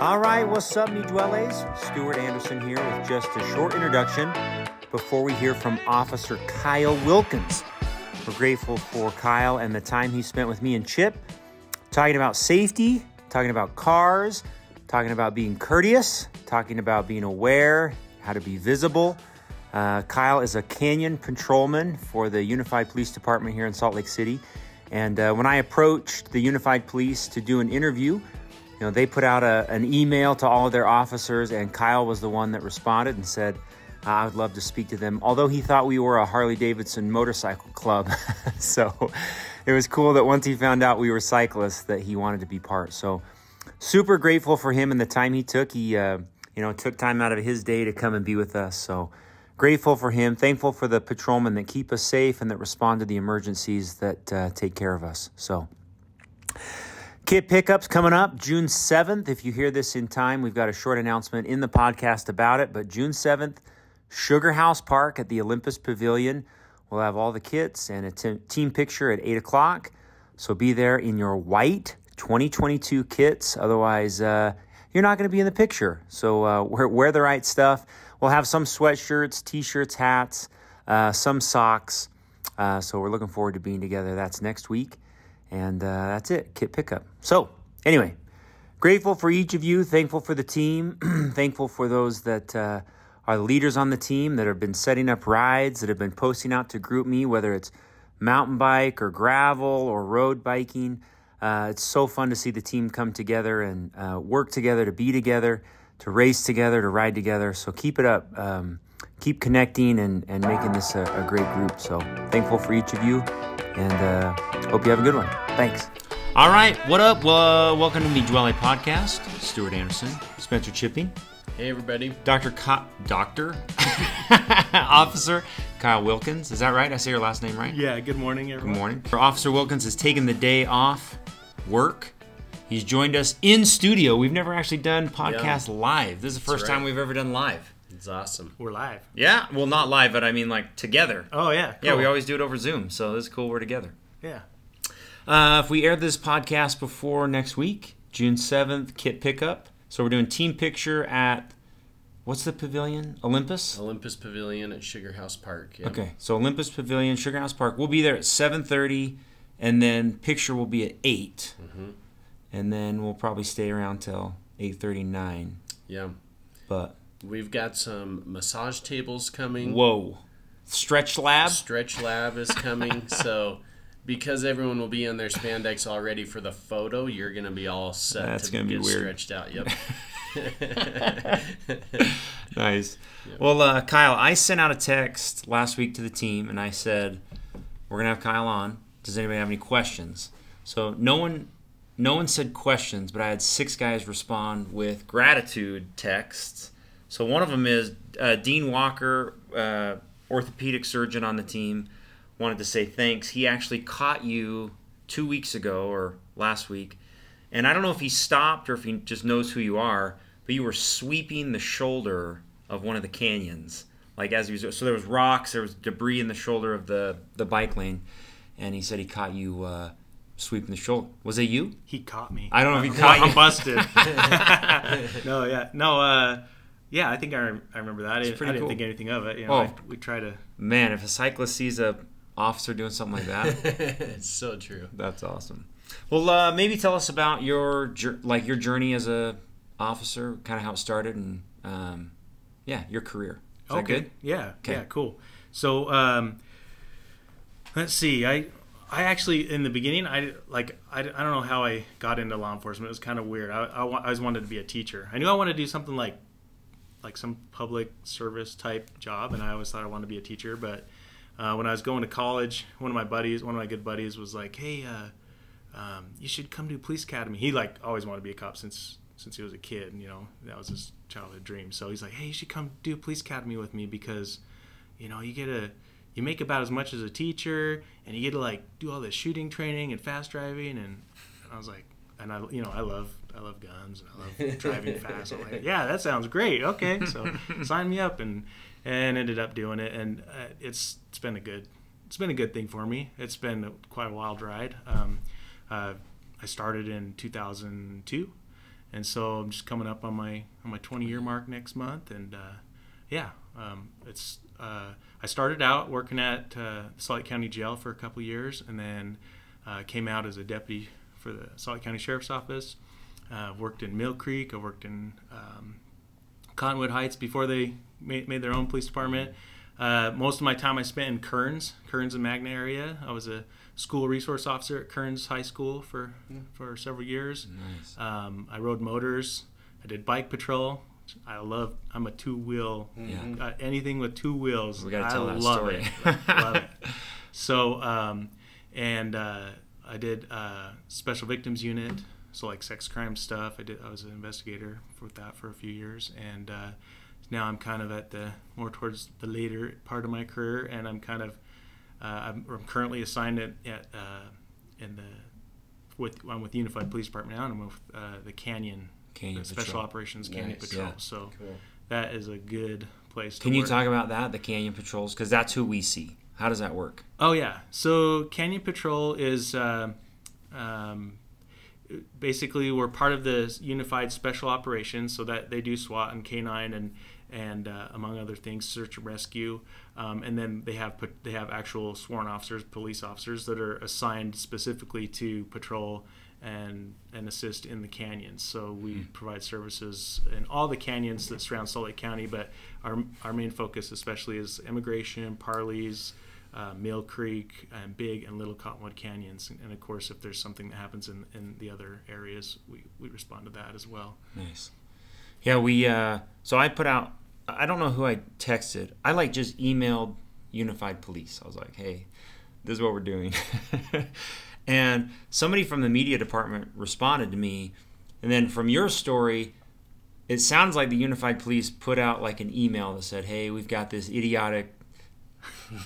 All right, what's up, me dwellers? Stuart Anderson here with just a short introduction before we hear from Officer Kyle Wilkins. We're grateful for Kyle and the time he spent with me and Chip talking about safety, talking about cars, talking about being courteous, talking about being aware, how to be visible. Uh, Kyle is a canyon patrolman for the Unified Police Department here in Salt Lake City. And uh, when I approached the Unified Police to do an interview, you know, they put out a, an email to all of their officers, and Kyle was the one that responded and said, I would love to speak to them. Although he thought we were a Harley Davidson motorcycle club. so it was cool that once he found out we were cyclists, that he wanted to be part. So super grateful for him and the time he took. He, uh, you know, took time out of his day to come and be with us. So grateful for him. Thankful for the patrolmen that keep us safe and that respond to the emergencies that uh, take care of us. So. Kit pickups coming up June 7th. If you hear this in time, we've got a short announcement in the podcast about it. But June 7th, Sugar House Park at the Olympus Pavilion. We'll have all the kits and a t- team picture at 8 o'clock. So be there in your white 2022 kits. Otherwise, uh, you're not going to be in the picture. So uh, wear, wear, the right stuff. We'll have some sweatshirts, t shirts, hats, uh, some socks. Uh, so we're looking forward to being together. That's next week. And uh, that's it, kit pickup. So, anyway, grateful for each of you, thankful for the team, thankful for those that uh, are leaders on the team that have been setting up rides, that have been posting out to GroupMe, whether it's mountain bike or gravel or road biking. Uh, it's so fun to see the team come together and uh, work together, to be together, to race together, to ride together. So keep it up. Um, keep connecting and, and making this a, a, great group. So thankful for each of you and uh, hope you have a good one. Thanks. All right, what up? Uh, welcome to the Dwelly Podcast. Stuart Anderson, Spencer Chipping. Hey, everybody. Dr. Ka- Doctor Officer Kyle Wilkins. Is that right? I say your last name right? Yeah, good morning, everyone. Good morning. Officer Wilkins has taken the day off work. He's joined us in studio. We've never actually done podcast yeah. live. This is the first right. time we've ever done live. It's awesome. We're live. Yeah, well, not live, but I mean like together. Oh yeah. Cool. Yeah, we always do it over Zoom, so this is cool. We're together. Yeah. Uh, if we air this podcast before next week, June seventh, kit pickup. So we're doing team picture at what's the pavilion? Olympus. Olympus Pavilion at Sugar House Park. Yep. Okay, so Olympus Pavilion, Sugar House Park. We'll be there at seven thirty, and then picture will be at 8 mm-hmm. and then we'll probably stay around till eight thirty nine. Yeah. But We've got some massage tables coming. Whoa. Stretch Lab? Stretch Lab is coming. so because everyone will be in their spandex already for the photo, you're going to be all set That's to gonna get be weird. stretched out. Yep. nice. Yep. Well, uh, Kyle, I sent out a text last week to the team and I said, we're going to have Kyle on. Does anybody have any questions? So no one no one said questions, but I had six guys respond with gratitude texts so one of them is uh, Dean Walker, uh, orthopedic surgeon on the team, wanted to say thanks. He actually caught you two weeks ago or last week, and I don't know if he stopped or if he just knows who you are, but you were sweeping the shoulder of one of the canyons. Like as he was, so there was rocks, there was debris in the shoulder of the the bike lane, and he said he caught you. Uh, sweeping the shoulder. Was it you? He caught me. I don't know if he caught you. I'm busted. no, yeah, no. Uh, yeah, I think I, I remember that. I, didn't, I didn't cool. think anything of it. You know, oh. we try to. Man, if a cyclist sees a officer doing something like that, it's so true. That's awesome. Well, uh, maybe tell us about your like your journey as a officer, kind of how it started, and um, yeah, your career. Is okay. good? Yeah. Okay. Yeah. Cool. So um, let's see. I I actually in the beginning I like I, I don't know how I got into law enforcement. It was kind of weird. I, I, I always wanted to be a teacher. I knew I wanted to do something like like some public service type job, and I always thought I wanted to be a teacher. But uh, when I was going to college, one of my buddies, one of my good buddies, was like, "Hey, uh, um, you should come to police academy." He like always wanted to be a cop since since he was a kid. and You know, that was his childhood dream. So he's like, "Hey, you should come do police academy with me because, you know, you get a you make about as much as a teacher, and you get to like do all this shooting training and fast driving." And I was like, and I you know I love I love guns and I love driving fast. I'm like, yeah, that sounds great. Okay, so sign me up and and ended up doing it, and uh, it's it's been a good it's been a good thing for me. It's been quite a wild ride. Um, uh, I started in 2002, and so I'm just coming up on my on my 20 year mark next month, and uh, yeah, um, it's uh, I started out working at uh, Salt Lake County Jail for a couple years, and then uh, came out as a deputy for the Salt Lake County Sheriff's Office. Uh, worked in Mill Creek. I worked in um, Cottonwood Heights before they made, made their own police department. Uh, most of my time I spent in Kearns, Kearns and Magna area. I was a school resource officer at Kearns High School for for several years. Nice. Um, I rode motors. I did bike patrol. I love. I'm a two wheel. Yeah. Uh, anything with two wheels. We gotta I tell that love story. it. love it. So, um, and uh, I did uh, special victims unit. So like sex crime stuff. I did. I was an investigator for that for a few years, and uh, now I'm kind of at the more towards the later part of my career, and I'm kind of. Uh, I'm, I'm currently assigned at, at uh, in the with I'm with the Unified Police Department now, and I'm with uh, the Canyon, Canyon the Special Patrol. Operations Canyon Nice. Patrol. Yeah. So Cool. that is a good place. to Can you work. talk about that, the Canyon Patrols? Because that's who we see. How does that work? Oh yeah. So Canyon Patrol is uh, um, basically we're part of the Unified Special Operations, so that they do SWAT and K9 and and uh, among other things, search and rescue. Um, and then they have put, they have actual sworn officers, police officers that are assigned specifically to patrol and and assist in the canyons. So we provide services in all the canyons that surround Salt Lake County, but our our main focus especially is emigration, Parleys, uh, Mill Creek, and Big and Little Cottonwood Canyons. And of course, if there's something that happens in, in the other areas, we, we respond to that as well. Nice. Yeah, we. Uh, so I put out. I don't know who I texted. I like just emailed Unified Police. I was like, "Hey, this is what we're doing," and somebody from the media department responded to me, and then from your story. It sounds like the Unified Police put out like an email that said, "Hey, we've got this idiotic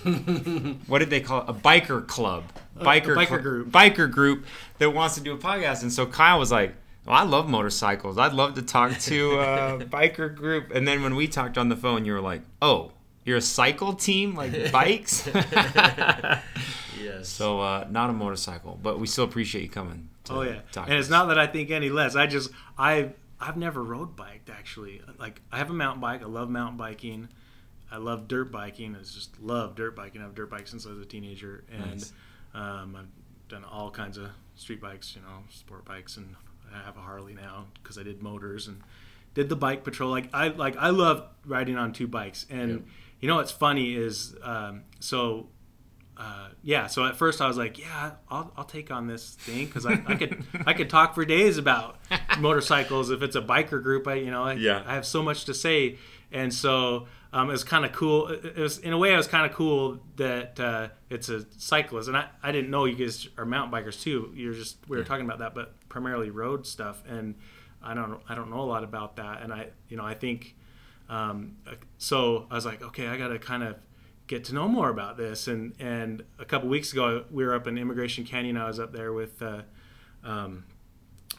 what did they call it? A biker club, biker biker cl- group. biker group that wants to do a podcast." And so Kyle was like, well, "I love motorcycles. I'd love to talk to a biker group." And then when we talked on the phone, you were like, "Oh, you're a cycle team, like bikes." Yes. so uh, not a motorcycle, but we still appreciate you coming. To Oh yeah, talk and it's us. not that I think any less. I just I I've never road biked actually. Like I have a mountain bike. I love mountain biking. I love dirt biking. I just love dirt biking. I have dirt bikes since I was a teenager, and Nice. um, I've done all kinds of street bikes. You know, sport bikes, and I have a Harley now because I did motors and did the bike patrol. Like I like I love riding on two bikes, and Yep. you know what's funny is um, so uh, yeah, so at first I was like, yeah, I'll, I'll take on this thing because I, I could I could talk for days about motorcycles if it's a biker group. I you know I, Yeah. I have so much to say, and so um, it was kind of cool. It was in a way it was kind of cool that uh, it's a cyclist, and I, I didn't know you guys are mountain bikers too. You're just we were Yeah. talking about that, but primarily road stuff, and I don't I don't know a lot about that, and I you know I think um, so I was like, okay, I got to kind of get to know more about this. And and a couple weeks ago, we were up in Emigration Canyon. I was up there with uh, um,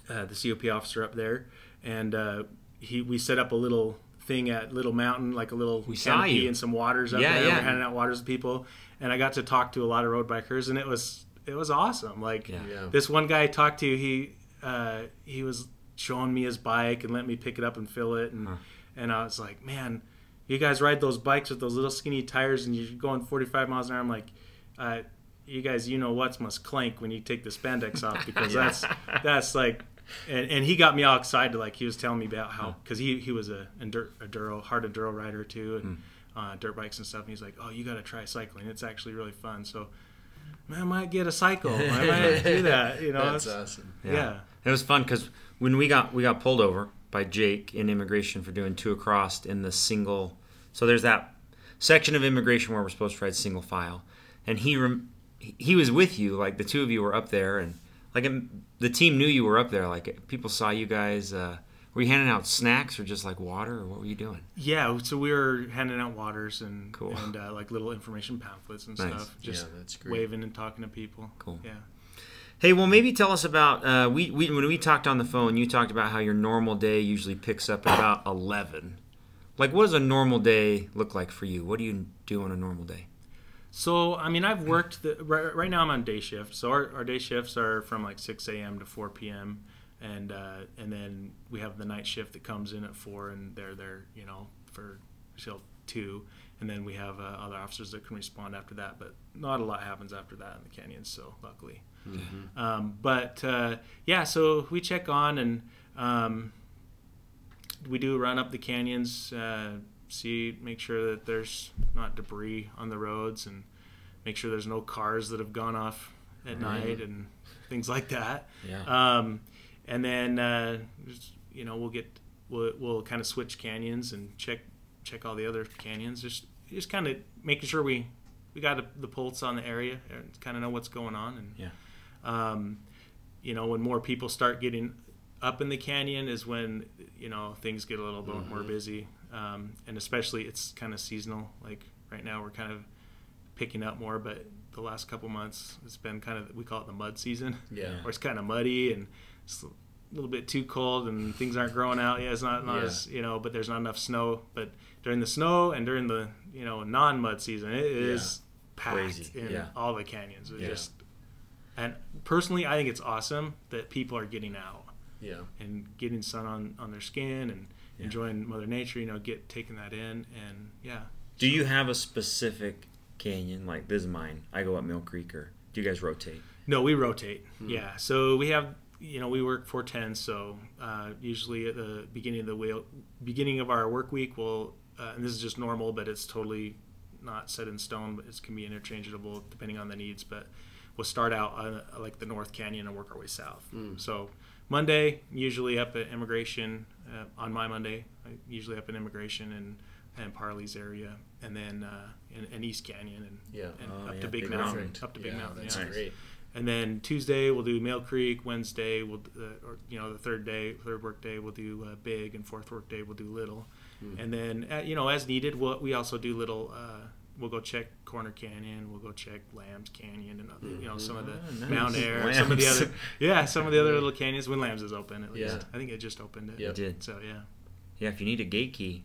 uh, the COP officer up there, and uh, he we set up a little thing at Little Mountain, like a little We saw you. and some waters up Yeah, there. yeah. We're handing out waters to people, and I got to talk to a lot of road bikers, and it was it was awesome. Like Yeah. Yeah. this one guy I talked to, he uh, he was showing me his bike and let me pick it up and fill it, and Huh. and I was like, man, you guys ride those bikes with those little skinny tires and you're going 45 miles an hour. I'm like, uh, you guys, you know what's must clank when you take the spandex off because that's that's like. And, and he got me all excited. Like he was telling me about how, because he, he was a enduro, enduro hard enduro rider too, and uh, dirt bikes and stuff. And he's like, "Oh, you got to try cycling. It's actually really fun." So, man, I might get a cycle. I might do that. You know, That's awesome. yeah. It was fun because when we got we got pulled over by Jake in emigration for doing two across in the single. So there's that section of emigration where we're supposed to ride single file, and he rem, he was with you. Like the two of you were up there, and like the team knew you were up there. Like people saw you guys. Uh, were you handing out snacks or just like water, or what were you doing? Yeah, so we were handing out waters and Cool. and uh, like little information pamphlets and Nice. stuff, just yeah, that's great. waving and talking to people. Cool. Yeah. Hey, well, maybe tell us about uh, we, we when we talked on the phone. You talked about how your normal day usually picks up at about eleven. Like, what does a normal day look like for you? What do you do on a normal day? So I mean, I've worked the, right, right now. I'm on day shift, so our, our day shifts are from like 6 a.m. to 4 p.m. and uh, and then we have the night shift that comes in at four, and they're there, you know, for till two, and then we have uh, other officers that can respond after that. But not a lot happens after that in the canyons, so luckily. Um, but uh, yeah, so we check on and um, we do run up the canyons, uh, see, make sure that there's not debris on the roads, and make sure there's no cars that have gone off at night and things like that. Yeah. Um, and then uh, you know we'll get we'll, we'll kind of switch canyons and check check all the other canyons. Just just kind of making sure we we got a, the pulse on the area and kind of know what's going on. And Yeah. um, you know when more people start getting up in the canyon is when you know things get a little bit more busy. Um, and especially it's kind of seasonal. Like right now we're kind of picking up more, but the last couple months it's been kind of we call it the mud season Yeah. where it's kind of muddy and it's a little bit too cold and things aren't growing out. Yeah, it's not, not Yeah. as you know, but there's not enough snow. But during the snow and during the you know non mud season, it is packed Crazy, in yeah. all the canyons. It's Yeah. just and personally, I think it's awesome that people are getting out Yeah. and getting sun on, on their skin and Yeah. enjoying Mother Nature. You know, get taking that in and yeah. Do you have a specific canyon? Like this is mine. I go up Mill Creek, or do you guys rotate? No, we rotate. Yeah. So we have, you know, we work four ten. So uh, usually at the beginning of the wheel, beginning of our work week, we'll, uh, and this is just normal, but it's totally not set in stone. But it can be interchangeable depending on the needs. But we'll start out on uh, like the North Canyon and work our way south. So Monday, usually up at Emigration. Uh, on my Monday, I usually up in Emigration and and Parley's area, and then uh, in, in East Canyon and, Yeah. and Oh, up yeah, to Big, Big Mountain, Mountain. up to Big yeah, Mountain. That's yeah. Great. And then Tuesday we'll do Mill Creek. Wednesday we'll, uh, or you know, the third day, third work day we'll do uh, Big, and fourth work day we'll do Little. And then uh, you know, as needed, we'll, we also do Little. We'll go check Corner Canyon. We'll go check Lambs Canyon, and other, you know, some of the Oh, nice. Mount Aire, some of the other, yeah, some of the other little canyons when Lambs is open. At least Yeah. I think it just opened it. Yep. It did. So yeah. Yeah. If you need a gate key,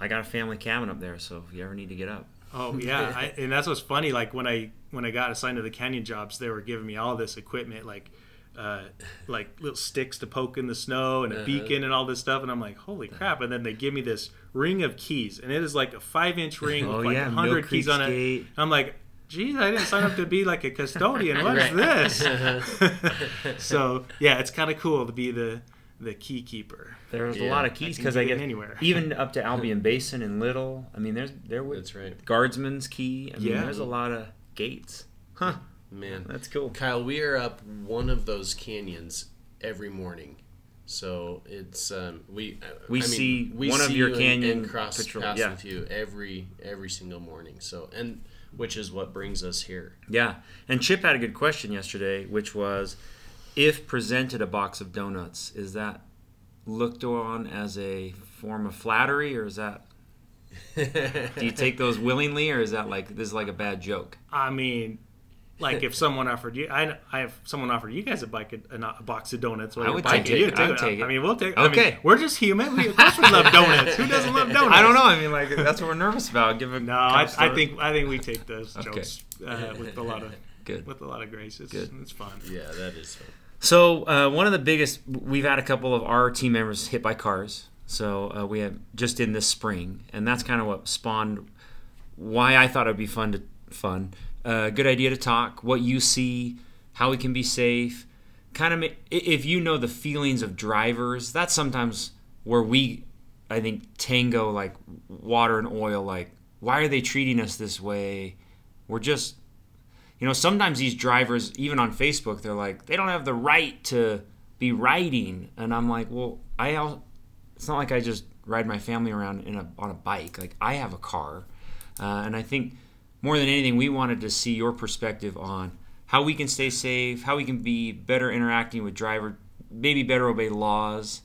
I got a family cabin up there. So if you ever need to get up, Oh yeah, I, and that's what's funny. Like when I when I got assigned to the canyon jobs, they were giving me all this equipment, like uh, like little sticks to poke in the snow and a Uh-huh. beacon and all this stuff. And I'm like, holy crap! And then they give me this ring of keys, and it is like a five inch ring Oh, with like yeah, hundred keys Creek's on it. I'm like, geez, I didn't sign up to be like a custodian. What is this? so yeah, it's kind of cool to be the the key keeper. there's a lot of keys can because get I in get anywhere. even up to Albion Basin and Little. I mean, there's there was That's right. guardsman's key. I mean, Yeah. there's a lot of gates. Huh. Man. That's cool. Kyle, we are up one of those canyons every morning. So it's um, we uh, We I mean, see we one of your you and- canyon and cross patrol, paths yeah. with you every every single morning. So and which is what brings us here. Yeah. And Chip had a good question yesterday, which was if presented a box of donuts, is that looked on as a form of flattery or is that do you take those willingly or is that like this is like a bad joke? I mean, like if someone offered you, I, I have someone offered you guys a, bike, a, a box of donuts. while I would biking, take it. you'd I would take I mean, we'll take. I Okay. mean, we're just human. We, of course, we love donuts. Who doesn't love donuts? I don't know. I mean, like that's what we're nervous about. Give a No, I, I think I think we take those Okay. jokes uh, with a lot of good. with a lot of grace. It's, Good. it's fun. Yeah, that is fun. So uh, one of the biggest, we've had a couple of our team members hit by cars. So uh, we have just in this spring, and that's kind of what spawned why I thought it'd be fun to fun. Uh, good idea to talk. What you see, how we can be safe. Kind of, if you know the feelings of drivers, that's sometimes where we, I think, tango like water and oil. Like, why are they treating us this way? We're just you know, sometimes these drivers, even on Facebook, they're like, they don't have the right to be riding, and I'm like, well, I, it's not like I just ride my family around in a on a bike. Like I have a car, uh, and I think more than anything, we wanted to see your perspective on how we can stay safe, how we can be better interacting with driver, maybe better obey laws.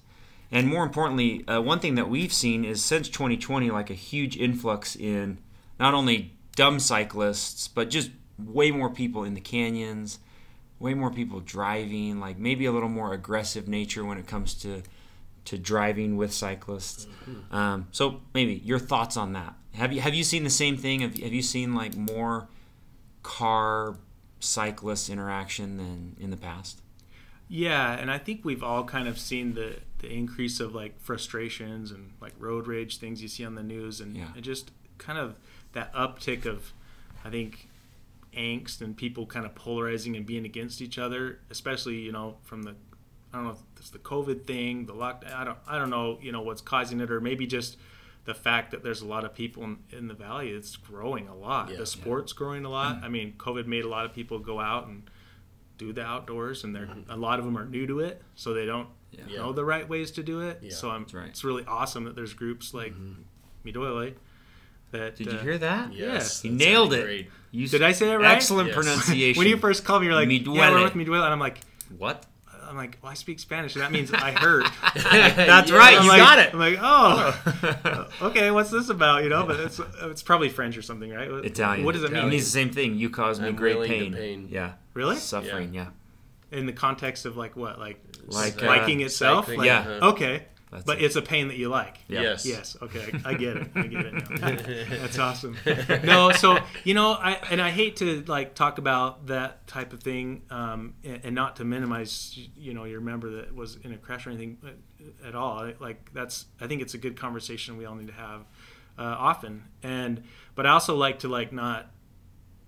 And more importantly, uh, one thing that we've seen is since 2020, like a huge influx in not only dumb cyclists, but just way more people in the canyons, way more people driving, like maybe a little more aggressive nature when it comes to to driving with cyclists. Um, so maybe your thoughts on that. Have you have you seen the same thing? Have, have you seen like more car cyclist interaction than in the past? Yeah, and I think we've all kind of seen the the increase of like frustrations and like road rage things you see on the news, and, Yeah. and just kind of that uptick of, I think, angst and people kind of polarizing and being against each other, especially you know from the, I don't know if it's the COVID thing, the lockdown. I don't I don't know you know what's causing it, or maybe just the fact that there's a lot of people in, in the valley. It's growing a lot. Yeah. the sport's growing a lot. I mean, COVID made a lot of people go out and do the outdoors, and they're a lot of them are new to it, so they don't Yeah. know the right ways to do it. Yeah. so I'm, right. it's really awesome that there's groups like Midoile that. Did uh, you hear that? Yes, You that nailed sounded it. great. You Did I say that right? Excellent Yes. pronunciation. When you first called me, you're like, "Yeah, we're with Miduele," and I'm like, what? I'm like, well, I speak Spanish, and that means I heard. That's Yeah. right. I'm You like, got it. I'm like, oh, okay, what's this about? You know, but it's it's probably French or something, right? Italian. What does it It mean? means the same thing. You cause me I'm great pain. pain. Yeah. Really? Suffering. Yeah. In the context of like what, like Like, Uh, liking itself? Like, Yeah. uh-huh. Okay, That's but it. it's a pain that you like. Yeah. Yes. Yes. Okay. I get it. I get it now. That's awesome. No, so you know, I and I hate to like talk about that type of thing, um, and, and not to minimize, you know, your member that was in a crash or anything uh, at all. Like that's, I think it's a good conversation we all need to have uh, often. And but I also like to like not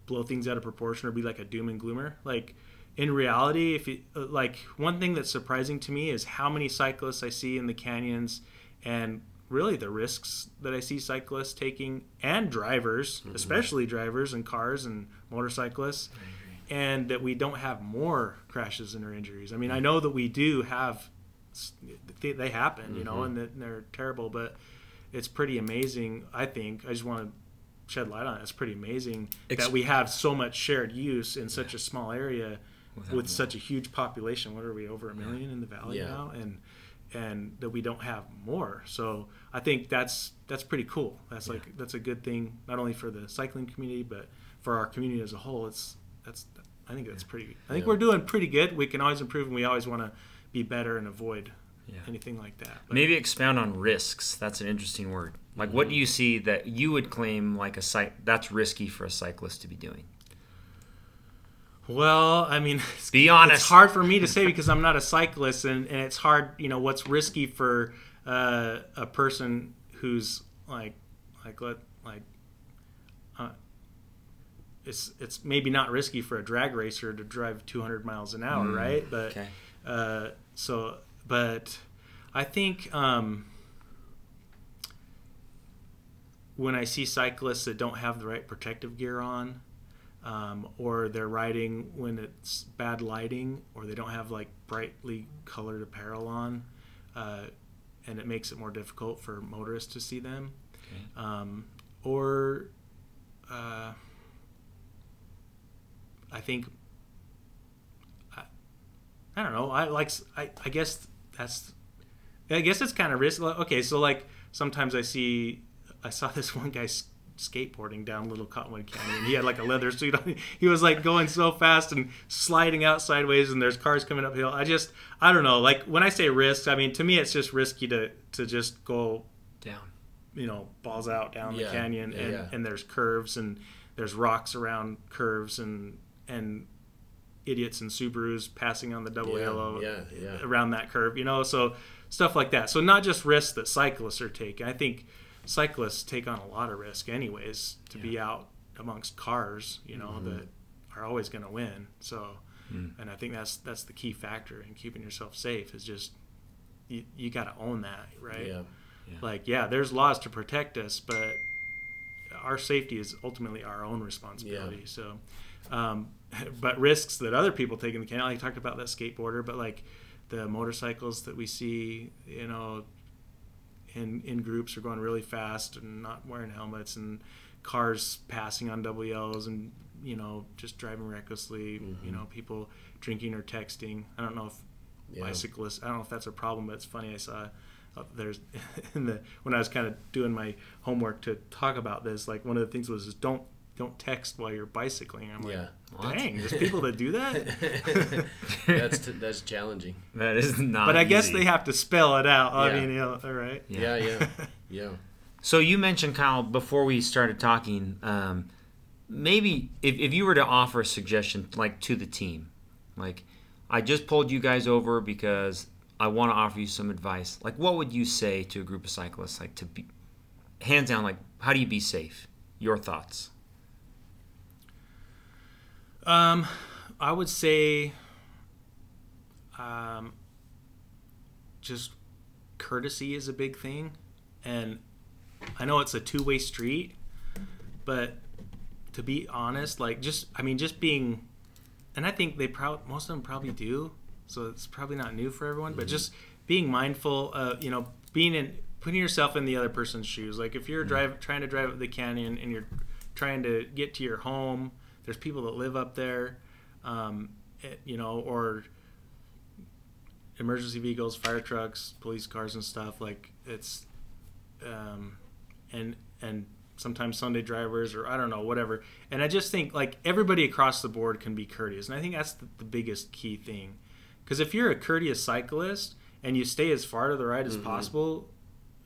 blow things out of proportion or be like a doom and gloomer. Like in reality, if you uh, like one thing that's surprising to me is how many cyclists I see in the canyons and really the risks that I see cyclists taking and drivers, mm-hmm. especially drivers and cars and motorcyclists. And that we don't have more crashes and or injuries. I mean, I mm-hmm. know that we do have, they, they happen, you know, mm-hmm. and that they're terrible, but it's pretty amazing. I think I just want to shed light on it. It's pretty amazing Ex- that we have so much shared use in such a small area Without with such a huge population. What are we over a million in the valley Yeah. now? And and that we don't have more. So I think that's that's pretty cool. That's like that's a good thing not only for the cycling community but for our community as a whole. It's that's I think that's pretty. I think Yeah. we're doing pretty good. We can always improve, and we always want to be better and avoid Yeah. anything like that. But Maybe expound on risks. That's an interesting word. Like, what do you see that you would claim like a site that's risky for a cyclist to be doing? Well, I mean, it's, Be honest. it's hard for me to say because I'm not a cyclist, and, and it's hard. You know, what's risky for uh, a person who's like, like let like, uh, it's it's maybe not risky for a drag racer to drive 200 miles an hour, Mm, right? But okay. uh, so, but I think um, when I see cyclists that don't have the right protective gear on, um, or they're riding when it's bad lighting, or they don't have like brightly colored apparel on, uh, and it makes it more difficult for motorists to see them, um, or uh, I think I, I don't know. I like I, I guess that's I guess it's kind of risky. Okay, so like sometimes I see I saw this one guy skateboarding down Little Cottonwood Canyon. He had like a leather suit on. He was like going so fast and sliding out sideways, and there's cars coming uphill. I just I don't know. Like when I say risks, I mean to me it's just risky to to just go Down. you know balls out down the Yeah, canyon and, yeah. and there's curves and there's rocks around curves and and idiots and Subarus passing on the double Yeah, yellow yeah, yeah. around that curve you know so stuff like that so not just risks that cyclists are taking I think cyclists take on a lot of risk anyways to be out amongst cars you know Mm-hmm. that are always going to win so Mm. and I think that's that's the key factor in keeping yourself safe is just you, you got to own that right Yeah. like yeah there's laws to protect us but our safety is ultimately our own responsibility so um, but risks that other people take in the like I talked about that skateboarder but like the motorcycles that we see you know in in groups are going really fast and not wearing helmets and cars passing on double yellows and you know just driving recklessly you know people drinking or texting i don't know if Yeah. bicyclists i don't know if that's a problem but it's funny i saw uh, there's in the when i was kind of doing my homework to talk about this like one of the things was is don't don't text while you're bicycling i'm like Yeah. What? dang there's people that do that that's t- that's challenging. That is not. but i guess they have to spell it out i mean you know all right Yeah, yeah, yeah. So you mentioned Kyle before we started talking. Um, maybe if, if you were to offer a suggestion, like to the team, like I just pulled you guys over because I want to offer you some advice. Like, what would you say to a group of cyclists? Like, to be hands down, like, how do you be safe? Your thoughts. Um, I would say, um, just courtesy is a big thing, and I know it's a two-way street, but to be honest, like just I mean, just being, and I think they probably most of them probably do, so it's probably not new for everyone, but just being mindful, uh, you know, being in putting yourself in the other person's shoes. Like if you're drive trying to drive up the canyon and you're trying to get to your home, there's people that live up there, um, it- you know, or emergency vehicles, fire trucks, police cars, and stuff. Like it's, um, and and sometimes Sunday drivers or I don't know whatever. And I just think like everybody across the board can be courteous, and I think that's the, the biggest key thing. Because if you're a courteous cyclist and you stay as far to the right as possible,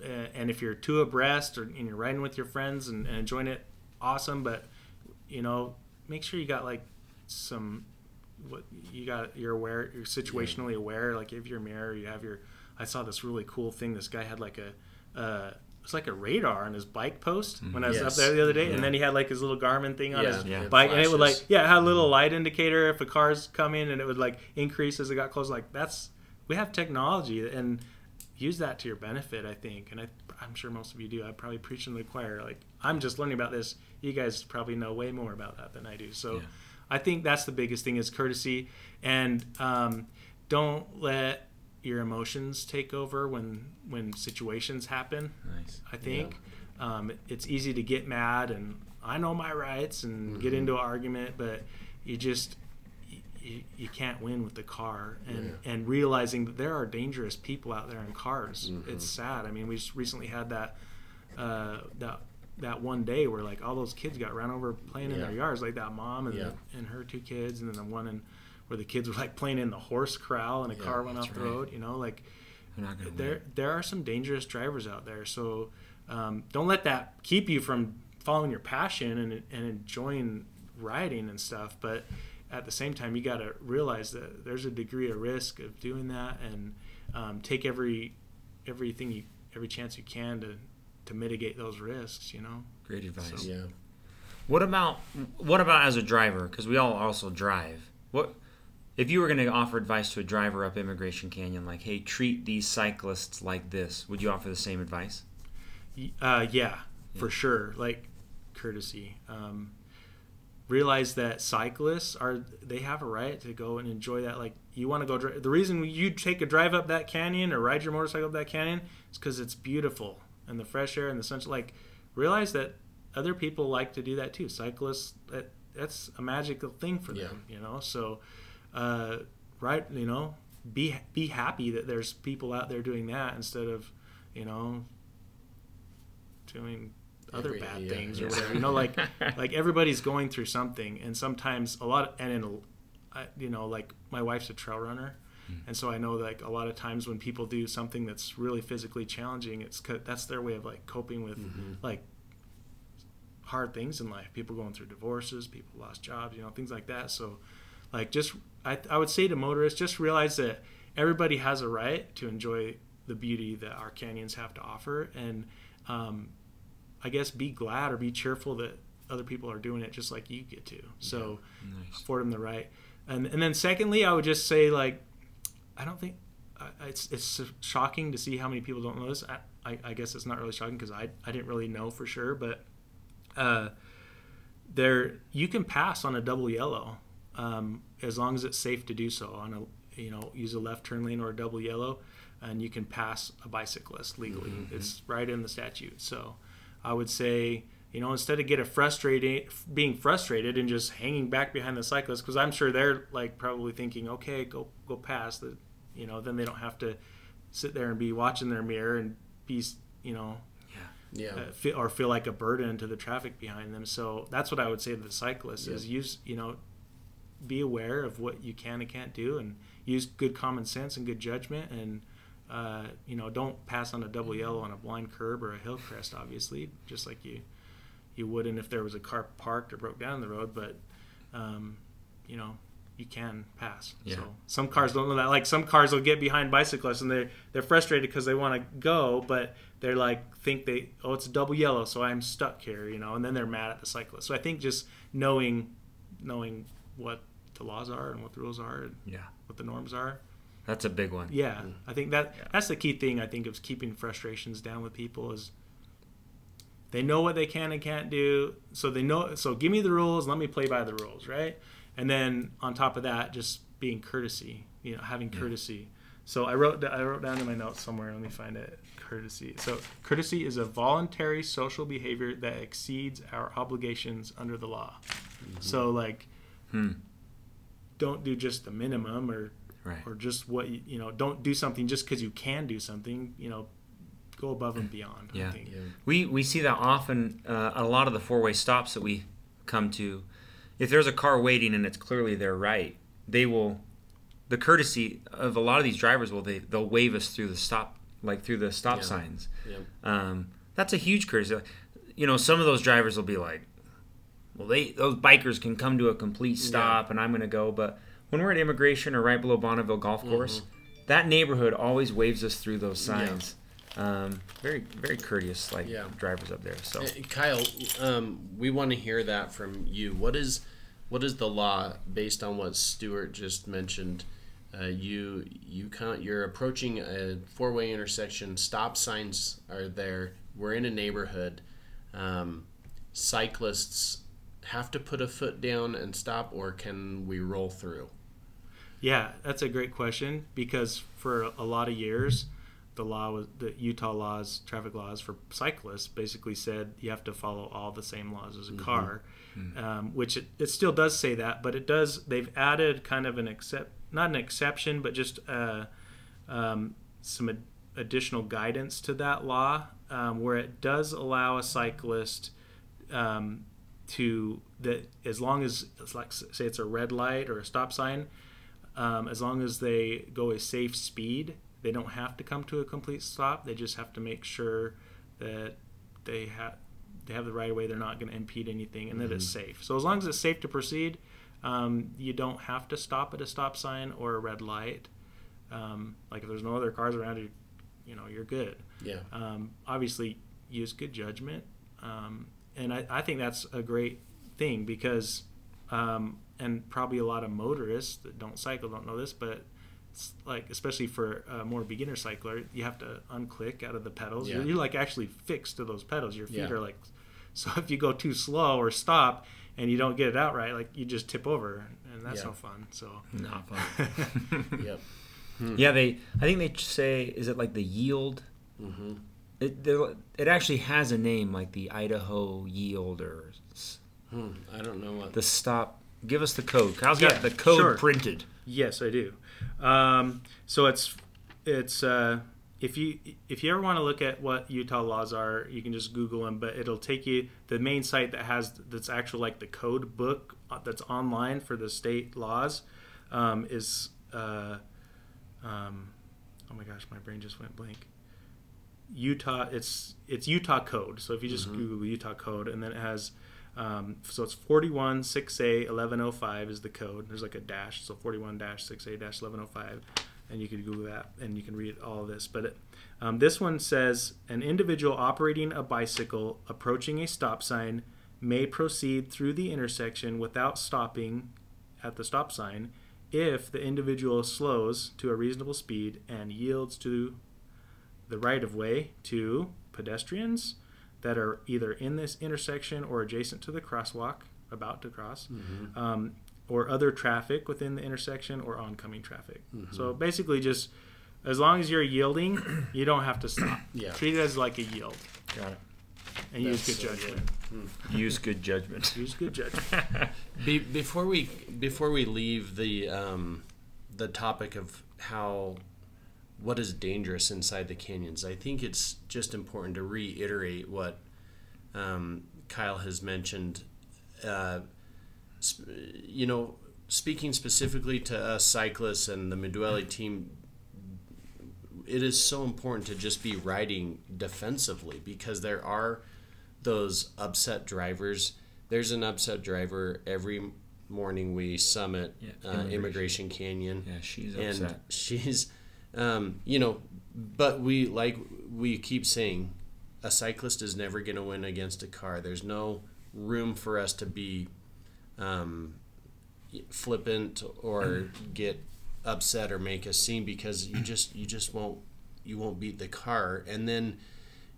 uh, and if you're two abreast or and you're riding with your friends and, and enjoying it, awesome. But you know, make sure you got like some what you got you're aware you're situationally aware like if your mirror you have your i saw this really cool thing this guy had like a uh it's like a radar on his bike post when i was up there the other day Yeah. and then he had like his little garmin thing on Yeah, his yeah. bike and it would like yeah it had a little light indicator if a car's coming and it would like increase as it got close like that's we have technology and use that to your benefit i think and I, i'm sure most of you do. I probably preach in the choir. Like i'm just learning about this. You guys probably know way more about that than i do. So Yeah. i think that's the biggest thing is courtesy. And um, don't let your emotions take over when when situations happen Nice. I think. Um, it's easy to get mad and I know my rights and get into an argument, but you just you, you can't win with the car and and realizing that there are dangerous people out there in cars. It's sad. I mean, we just recently had that uh, that that one day where like all those kids got run over playing in their yards, like that mom and Yeah. the, and her two kids, and then the one in where the kids were like playing in the horse corral and a Yeah, car went off that's the right. road. You know, like We're not gonna there win. there are some dangerous drivers out there. So um, don't let that keep you from following your passion and, and enjoying riding and stuff. But at the same time, you got to realize that there's a degree of risk of doing that, and um, take every everything you every chance you can to to mitigate those risks. You know. Great advice. Yeah. What about what about as a driver? Because we all also drive. What if you were going to offer advice to a driver up Emigration Canyon, like, "Hey, treat these cyclists like this"? Would you offer the same advice? Y- Uh, yeah, for sure. Like courtesy. Um, realize that cyclists are they have a right to go and enjoy that. Like you want to go. Dri- the reason you take a drive up that canyon or ride your motorcycle up that canyon is because it's beautiful and the fresh air and the sunshine. Like realize that other people like to do that too. Cyclists that that's a magical thing for them. You know. So, uh, right. You know. Be be happy that there's people out there doing that instead of, you know, doing other Every- bad yeah, things or whatever. You know, like like everybody's going through something, and sometimes a lot. Of, and in, I, you know, like my wife's a trail runner, and so I know like a lot of times when people do something that's really physically challenging, it's that's their way of like coping with like hard things in life. People going through divorces, people lost jobs, you know, things like that. So, like, just I, I would say to motorists, just realize that everybody has a right to enjoy the beauty that our canyons have to offer, and um, I guess be glad or be cheerful that other people are doing it just like you get to. So, Nice. afford them the right. And and then secondly, I would just say like, I don't think I- it's it's shocking to see how many people don't know this. I, I, I guess it's not really shocking because I I didn't really know for sure, but uh, there you can pass on a double yellow um, as long as it's safe to do so on a you know use a left turn lane or a double yellow and you can pass a bicyclist legally it's right in the statute so i would say you know instead of get a frustrated being frustrated and just hanging back behind the cyclist because i'm sure they're like probably thinking okay go go past the you know then they don't have to sit there and be watching their mirror and be you know Yeah. uh, feel, or feel like a burden to the traffic behind them. So that's what I would say to the cyclists is use, you know, be aware of what you can and can't do and use good common sense and good judgment and, uh, you know, don't pass on a double yellow on a blind curb or a hill crest, obviously, just like you, you wouldn't if there was a car parked or broke down the road. But, um, you know, you can pass. Yeah. So some cars don't know that. Like some cars will get behind bicyclists and they're they're frustrated because they want to go, but they're like think they oh it's a double yellow, so I'm stuck here, you know, and then they're mad at the cyclist. So I think just knowing knowing what the laws are and what the rules are and Yeah. what the norms are. That's a big one. Yeah, I think that that's the key thing. I think of keeping frustrations down with people is they know what they can and can't do, so they know. So give me the rules, let me play by the rules, right? And then on top of that, just being courtesy, you know, having courtesy. So I wrote I wrote down in my notes somewhere. Let me find it. Courtesy. So courtesy is a voluntary social behavior that exceeds our obligations under the law. So like, Hmm. don't do just the minimum or Right. or just what you, you know don't do something just because you can do something you know go above and beyond Yeah. I think. Yeah. We we see that often uh, a lot of the four way stops that we come to. If there's a car waiting and it's clearly their right, they will. The courtesy of a lot of these drivers will they they'll wave us through the stop like through the stop Yeah. signs. Yeah. Um, that's a huge courtesy. You know, some of those drivers will be like, "Well, they those bikers can come to a complete stop, and I'm going to go." But when we're at emigration or right below Bonneville Golf Course, that neighborhood always waves us through those signs. Um, very very courteous, like Yeah. drivers up there. So Uh, Kyle, um, we want to hear that from you. What is what is the law based on what Stuart just mentioned? Uh, you you count, you're approaching a four way intersection. Stop signs are there. We're in a neighborhood. Um, cyclists have to put a foot down and stop, or can we roll through? Yeah that's a great question because for a lot of years the law was the utah laws traffic laws for cyclists basically said you have to follow all the same laws as a car um, which it, it still does say that but it does they've added kind of an except not an exception but just uh, um, some ad- additional guidance to that law um, where it does allow a cyclist um, to that as long as it's like say it's a red light or a stop sign um, as long as they go a safe speed they don't have to come to a complete stop. They just have to make sure that they have they have the right of way. They're not going to impede anything and that it's safe. So as long as it's safe to proceed um, you don't have to stop at a stop sign or a red light. Um, like if there's no other cars around you you know you're good. Yeah. um, obviously use good judgment. Um, and I, I think that's a great thing because um, and probably a lot of motorists that don't cycle don't know this but it's like especially for a more beginner cycler you have to unclick out of the pedals Yeah. you're, you're like actually fixed to those pedals your feet Yeah. are like so if you go too slow or stop and you don't get it out right like you just tip over and that's Yeah. no fun so not fun. Yep. yeah, they. I think they say is it like the yield. Mm-hmm. It it actually has a name like the Idaho yield or s- Hmm. I don't know what. the stop. Give us the code. Kyle's Yeah, got the code sure. printed. Yes, I do. Um, so it's it's uh, if you if you ever want to look at what Utah laws are, you can just Google them. But it'll take you the main site that has that's actual like the code book uh, that's online for the state laws um, is uh, um, oh my gosh, my brain just went blank. Utah, it's it's Utah code. So if you just Google Utah code, and then it has um, so it's 41 6A 1105 is the code. There's like a dash, so 41 6A 1105, and you can Google that and you can read all of this. But it, um, this one says an individual operating a bicycle approaching a stop sign may proceed through the intersection without stopping at the stop sign if the individual slows to a reasonable speed and yields to the right of way to pedestrians that are either in this intersection or adjacent to the crosswalk about to cross, um, or other traffic within the intersection or oncoming traffic. So basically, just as long as you're yielding, you don't have to stop. Yeah. Treat it as like a yield Got it. and use That's good so judgment. Use good judgment. Use good judgment. Be, before we before we leave the um, the topic of how what is dangerous inside the canyons, I think it's just important to reiterate what um, Kyle has mentioned. Uh, sp- you know, speaking specifically to us cyclists and the Midwelly team, it is so important to just be riding defensively because there are those upset drivers. There's an upset driver every morning we summit Yeah, uh, Emigration. Emigration Canyon. Yeah, she's and she's um, you know but we like we keep saying a cyclist is never going to win against a car. There's no room for us to be um, flippant or get upset or make a scene because you just you just won't you won't beat the car. And then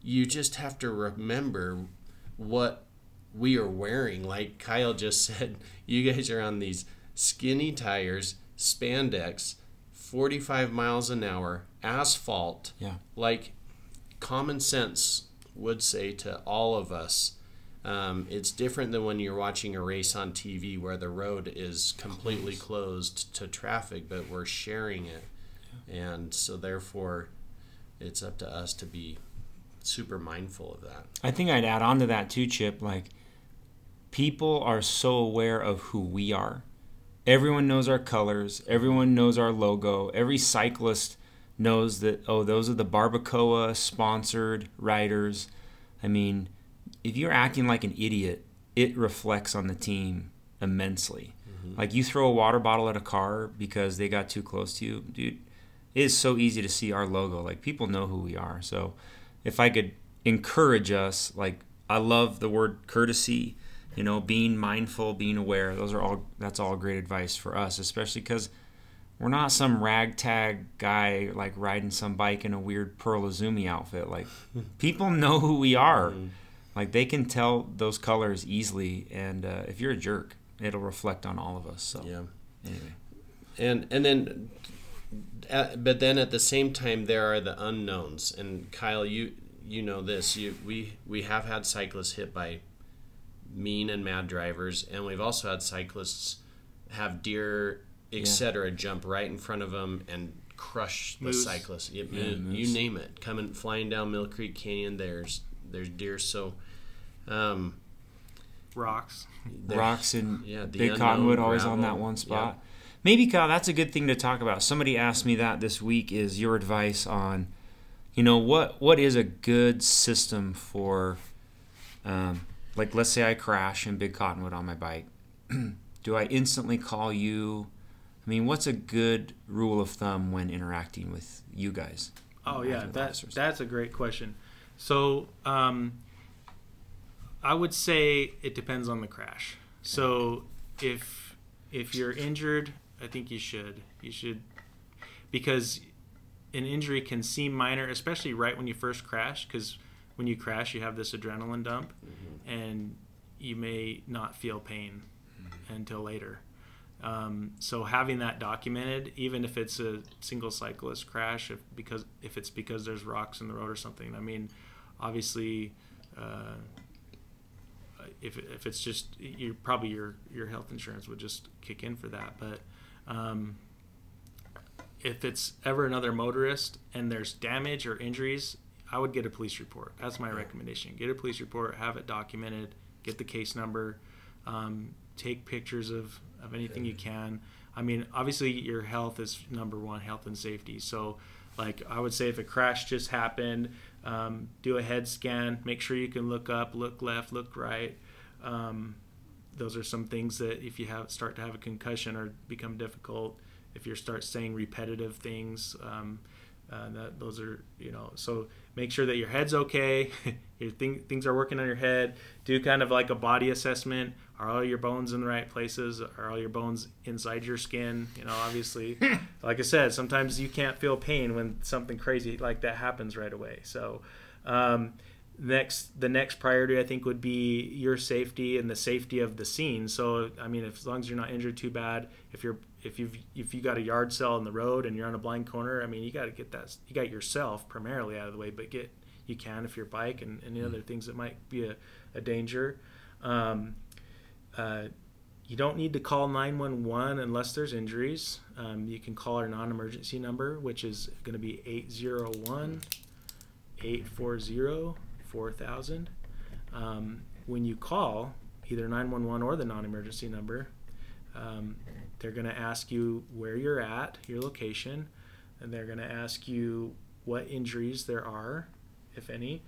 you just have to remember what we are wearing. Like Kyle just said you guys are on these skinny tires spandex 45 miles an hour asphalt Yeah. like common sense would say to all of us um, it's different than when you're watching a race on TV where the road is completely closed to traffic, but we're sharing it. And so, therefore, it's up to us to be super mindful of that. I think I'd add on to that too, Chip. Like, people are so aware of who we are. Everyone knows our colors. Everyone knows our logo. Every cyclist knows that, oh, those are the Barbacoa sponsored riders. I mean, if you're acting like an idiot, it reflects on the team immensely. Mm-hmm. Like, you throw a water bottle at a car because they got too close to you, dude, it is so easy to see our logo. Like, people know who we are. So, if I could encourage us, like I love the word courtesy, you know, being mindful, being aware. Those are all that's all great advice for us, especially because we're not some ragtag guy like riding some bike in a weird Pearl Izumi outfit. Like people know who we are. Like they can tell those colors easily, and uh, if you're a jerk, it'll reflect on all of us. So Yeah. anyway, and and then uh, but then at the same time there are the unknowns and Kyle you you know this you we we have had cyclists hit by mean and mad drivers and we've also had cyclists have deer etc jump right in front of them and crush the Moose. cyclist you, Yeah, you, you name it coming flying down Mill Creek Canyon there's there's deer so um Rocks. rocks and yeah, the big cottonwood always on that gravel, one yeah. spot. Maybe Kyle, that's a good thing to talk about. Somebody asked me that this week. Is your advice on, you know, what what is a good system for, um, like let's say I crash in big cottonwood on my bike, do I instantly call you? I mean, what's a good rule of thumb when interacting with you guys? Oh yeah, that's that's a great question. So um, I would say it depends on the crash. So if if you're injured, I think you should you should because an injury can seem minor, especially right when you first crash. Because when you crash, you have this adrenaline dump, and you may not feel pain until later. Um, so having that documented, even if it's a single cyclist crash, if because if it's because there's rocks in the road or something, I mean, obviously, uh, if if it's just you probably your your health insurance would just kick in for that. But um, if it's ever another motorist and there's damage or injuries, I would get a police report. That's my recommendation. Get a police report, have it documented, get the case number, um, take pictures of, of anything you can. I mean, obviously, your health is number one, health and safety. So, like, I would say if a crash just happened, um, do a head scan, make sure you can look up, look left, look right. Um, those are some things that if you have start to have a concussion or become difficult, if you start saying repetitive things, um, uh, that those are you know so make sure that your head's okay your thing, things are working on your head. Do kind of like a body assessment. Are all your bones in the right places? Are all your bones inside your skin? You know obviously like i said sometimes you can't feel pain when something crazy like that happens right away. So um, next the next priority i think would be your safety and the safety of the scene. So i mean if, as long as you're not injured too bad if you're if you've if you got a yard sale in the road and you're on a blind corner i mean you got to get that you got yourself primarily out of the way but get you can if your bike and any other things that might be a, a danger. Um, uh, you don't need to call 911 unless there's injuries. Um, you can call our non-emergency number which is going to be 801 840 4000 um, when you call either 911 or the non-emergency number um, they're going to ask you where you're at your location and they're going to ask you what injuries there are if any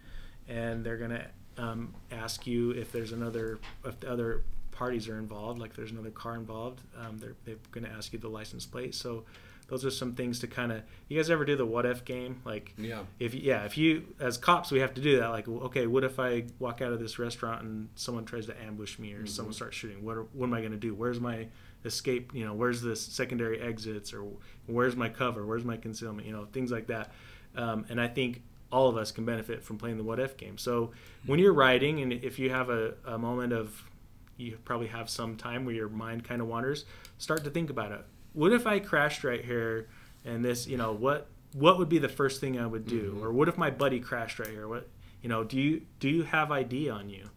and they're going to um, ask you if there's another if the other parties are involved, like there's another car involved, um, they're they're going to ask you the license plate. So those are some things to kind of. You guys ever do the what if game? Like Yeah. if yeah, if you as cops we have to do that. Like okay, what if I walk out of this restaurant and someone tries to ambush me or someone starts shooting? What are, what am I going to do? Where's my escape? You know, where's the secondary exits or where's my cover? Where's my concealment? You know, things like that. Um, and I think all of us can benefit from playing the what if game. So when you're writing and if you have a, a moment of you probably have some time where your mind kind of wanders, start to think about it. What if I crashed right here and this, you know, what what would be the first thing I would do? Or what if my buddy crashed right here? What you know, do you do you have ID on you?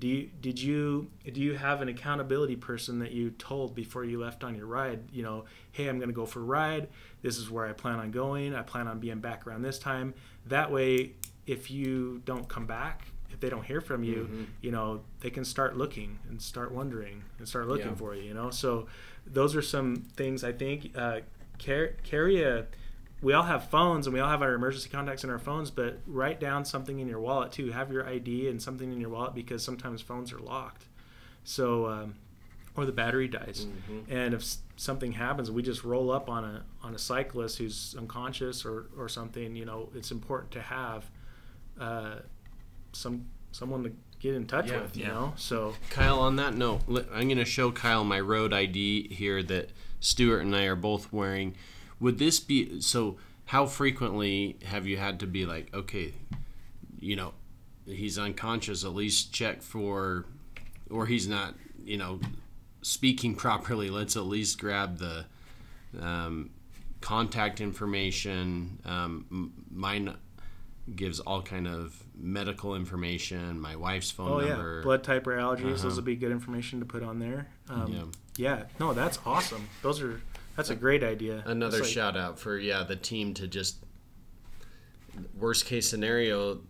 Do you did you do you have an accountability person that you told before you left on your ride? You know, hey, I'm going to go for a ride. This is where I plan on going. I plan on being back around this time. That way, if you don't come back, if they don't hear from you, you know, they can start looking and start wondering and start looking Yeah. for you. You know, so those are some things I think. Uh, car- carry a we all have phones and we all have our emergency contacts in our phones, but write down something in your wallet too. Have your ID and something in your wallet because sometimes phones are locked. So, um, or the battery dies, and if something happens, we just roll up on a on a cyclist who's unconscious or or something. You know, it's important to have uh, some someone to get in touch Yeah. with. You Yeah. know, so Kyle, on that note, I'm going to show Kyle my road ID here that Stuart and I are both wearing. Would this be so? How frequently have you had to be like, okay, you know, he's unconscious, at least check for, or he's not, you know, speaking properly, let's at least grab the um, contact information. Um, mine gives all kind of medical information, my wife's phone oh number. yeah, blood type or allergies. Uh-huh. Those would be good information to put on there. Um, Yeah. yeah, no, that's awesome. Those are that's a great idea. Another like- shout out for yeah the team to just worst case scenario,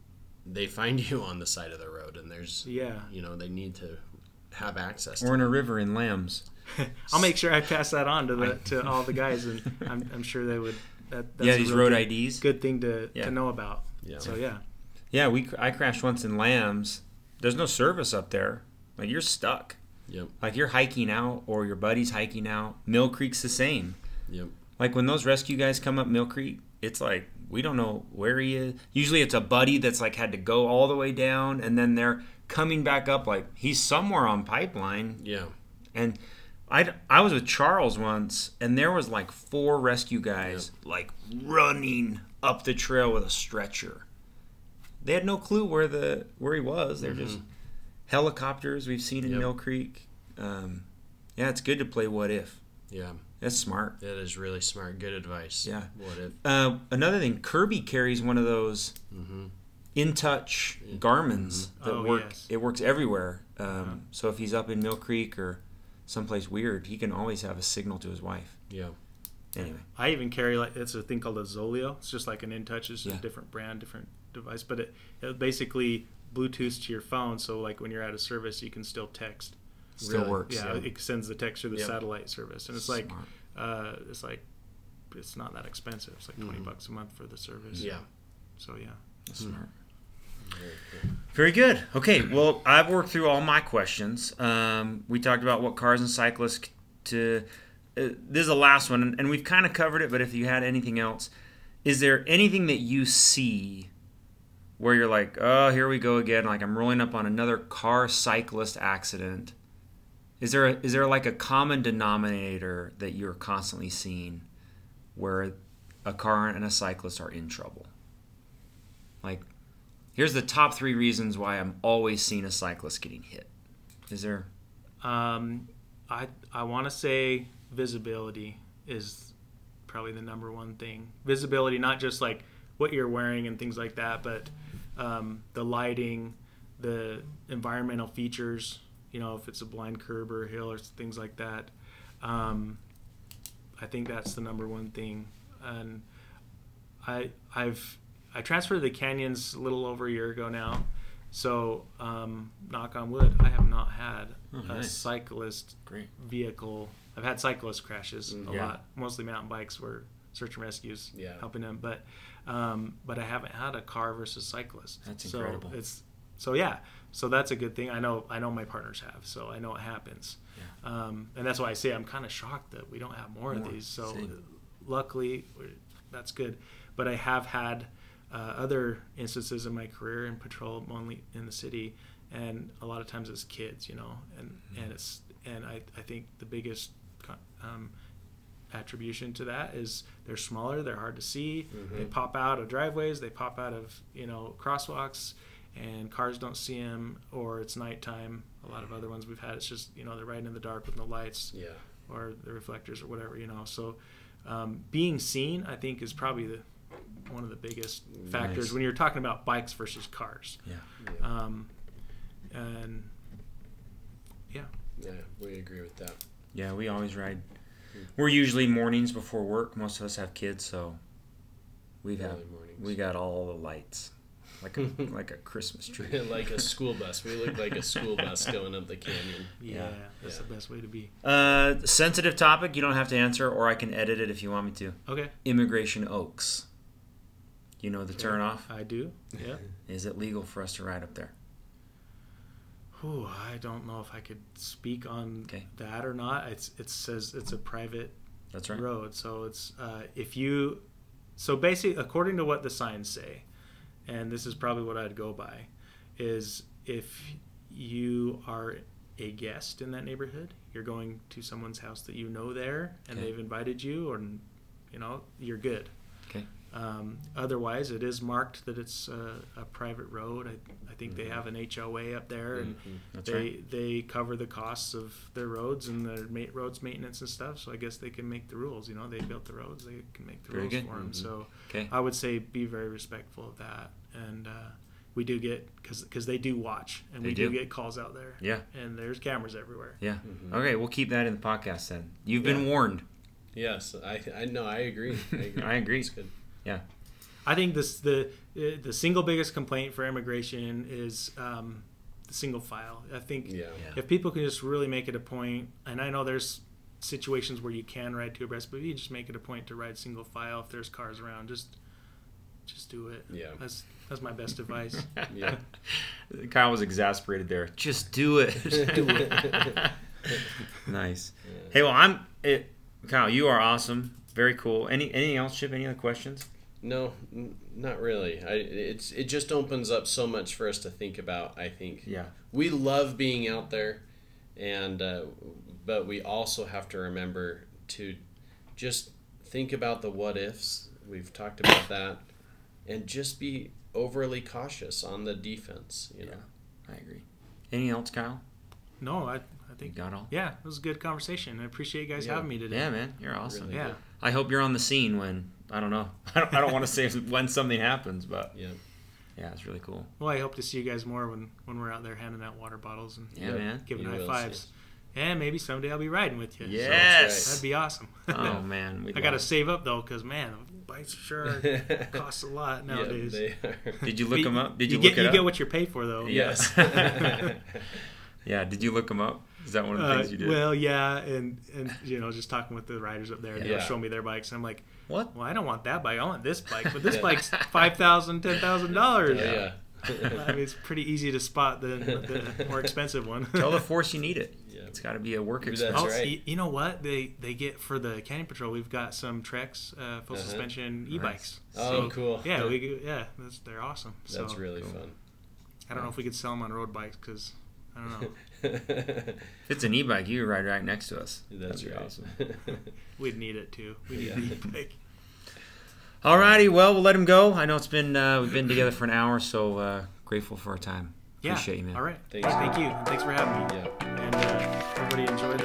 they find you on the side of the road and there's Yeah, you know they need to have access. Or to in a river in Lambs. I'll make sure I pass that on to the to all the guys, and I'm, I'm sure they would. That, that's yeah, a these road good, IDs. Good thing to, Yeah. to know about. Yeah. So yeah, Yeah, we I crashed once in Lambs. There's no service up there. Like you're stuck. Yep. Like you're hiking out or your buddy's hiking out. Mill Creek's the same. Yep. Like when those rescue guys come up Mill Creek, it's like we don't know where he is. Usually it's a buddy that's like had to go all the way down and then they're coming back up like he's somewhere on pipeline Yeah. and I, I was with Charles once, and there was like four rescue guys like running up the trail with a stretcher. They had no clue where the where he was. They're just mm-hmm. Helicopters we've seen in Yep. Mill Creek. Um, yeah, it's good to play what if. Yeah. That's smart. That is really smart. Good advice. Yeah. What if? Uh, another thing, Kirby carries one of those Mm-hmm. in touch Garmin's that Oh, work. yes. It works everywhere. Um, So if he's up in Mill Creek or someplace weird, he can always have a signal to his wife. Yeah. Anyway. I even carry like it's a thing called a Zoleo. It's just like an InTouch. It's Yeah. a different brand, different device, but it, it basically Bluetooths to your phone. So like when you're out of service, you can still text. Still Really? works. Yeah, it sends the text through the Yep. satellite service, and it's like uh, it's like it's not that expensive. It's like 20 bucks a month for the service. Mm-hmm. Yeah. So yeah. That's smart. Very good. Okay, well, I've worked through all my questions. Um, we talked about what cars and cyclists to. Uh, this is the last one, and we've kind of covered it. But if you had anything else, is there anything that you see where you're like, oh, here we go again? Like I'm rolling up on another car cyclist accident. Is there a, is there like a common denominator that you're constantly seeing where a car and a cyclist are in trouble? Like Here's the top three reasons why I'm always seeing a cyclist getting hit. Is there? Um, I I want to say visibility is probably the number one thing. Visibility, not just like what you're wearing and things like that, but um, the lighting, the environmental features. You know, if it's a blind curb or a hill or things like that. Um, I think that's the number one thing. And I I've I transferred to the canyons a little over a year ago now. So, um, knock on wood, I have not had Oh, a nice. cyclist Great. vehicle. I've had cyclist crashes a Mm, yeah. lot, mostly mountain bikes where search and rescues Yeah. helping them, but um, but I haven't had a car versus cyclist. That's so incredible. It's so yeah, so that's a good thing. I know I know my partners have, so I know it happens. Um, and that's why I say I'm kind of shocked that we don't have more, More, of these. So same. luckily, that's good. But I have had uh, other instances in my career in patrol, only in the city, and a lot of times it's kids, you know, and and it's and I I think the biggest um, attribution to that is they're smaller, they're hard to see, they pop out of driveways, they pop out of you know crosswalks, and cars don't see them, or it's nighttime. A lot of other ones we've had, it's just you know they're right in the dark with no lights Yeah. or the reflectors or whatever you know so um, being seen i think is probably the one of the biggest factors when you're talking about bikes versus cars Yeah. Yeah. um, and yeah yeah, we agree with that. Yeah, we always ride. We're usually mornings before work. Most of us have kids, so we've had we got all the lights, like a like a Christmas tree. like a school bus. We look like a school bus going up the canyon. yeah, Yeah. that's Yeah. the best way to be Uh, sensitive topic. You don't have to answer, or I can edit it if you want me to. okay Emigration Oaks. You know the turnoff. i do yeah Is it legal for us to ride up there? Whew, i don't know if i could speak on Okay. that or not it's it says it's a private That's right. road. So it's uh, if you, so basically, according to what the signs say, and this is probably what I'd go by, is if you are a guest in that neighborhood, you're going to someone's house that you know there, and Okay. they've invited you, or you know, you're good. Okay. Um, otherwise, it is marked that it's a, a private road. I, I think they have an HOA up there, and Mhm. They right. they cover the costs of their roads and their ma- roads maintenance and stuff. So I guess they can make the rules. You know, they built the roads, they can make the Very rules good. for them. Mhm. So Okay. I would say be very respectful of that, and uh, we do get because they do watch, and They we do. do. get calls out there, Yeah. and there's cameras everywhere. Yeah. Mhm. Okay, we'll keep that in the podcast then. You've been warned. Yes, I I know. I agree. I agree. I agree. It's good. I think this the uh, the single biggest complaint for emigration is um, the single file. I think Yeah. Yeah. if people can just really make it a point, and I know there's situations where you can ride two abreast, but if you just make it a point to ride single file if there's cars around, just just do it. Yeah. That's that's my best advice. Yeah. Kyle was exasperated there. Just do it. Just do it. nice. Yeah. Hey, well, I'm it. Kyle, you are awesome. Very cool. Any anything else, Chip? Any other questions? No, n- not really. I it's it just opens up so much for us to think about. I think Yeah. we love being out there, and uh, but we also have to remember to just think about the what ifs. We've talked about that, and just be overly cautious on the defense. You know. I agree. Anything else, Kyle? no, I I You think got all? yeah, it was a good conversation. I appreciate you guys Yeah. having me today. Yeah, man. You're awesome. Really Yeah. good. I hope you're on the scene when I don't know. I don't, I don't want to say when something happens, but Yeah. yeah, it's really cool. Well, I hope to see you guys more when when we're out there handing out water bottles and Yeah, Yep. man. giving You high will, fives. And maybe someday I'll be riding with you. So Yes. that'd be awesome. Oh man, we I got to save up though, because man, bikes sure cost a lot nowadays. Yeah, they are. Did you look But them up? Did you, get look it you up? get what you pay for though? Yes. yeah. Did you look them up? Is that one of the Uh, things you did? well, yeah, and and you know, just talking with the riders up there, Yeah. they'll show me their bikes, and I'm like, what? well, I don't want that bike. I want this bike, but this Yeah. bike's five thousand, ten thousand dollars. yeah. I mean, it's pretty easy to spot the, the more expensive one. Tell the force you need it. Yeah. It's got to be a work That's expense. Oh, right. y- you know what they they get for the canyon patrol? We've got some Treks uh, full Uh-huh. suspension Nice. e-bikes. Oh, cool. Yeah, we yeah, that's, they're awesome. That's so really cool. I don't know if we could sell them on road bikes because I don't know. If it's an e-bike, you ride right next to us. That's That'd right. awesome. We'd need it too. We need Yeah. the e-bike. Alrighty, well, we'll let him go. I know it's been uh, we've been together for an hour, so uh, grateful for our time. Yeah. Appreciate you, man. All right. Thanks. Thank you. Thanks for having me. yeah. And uh, everybody enjoy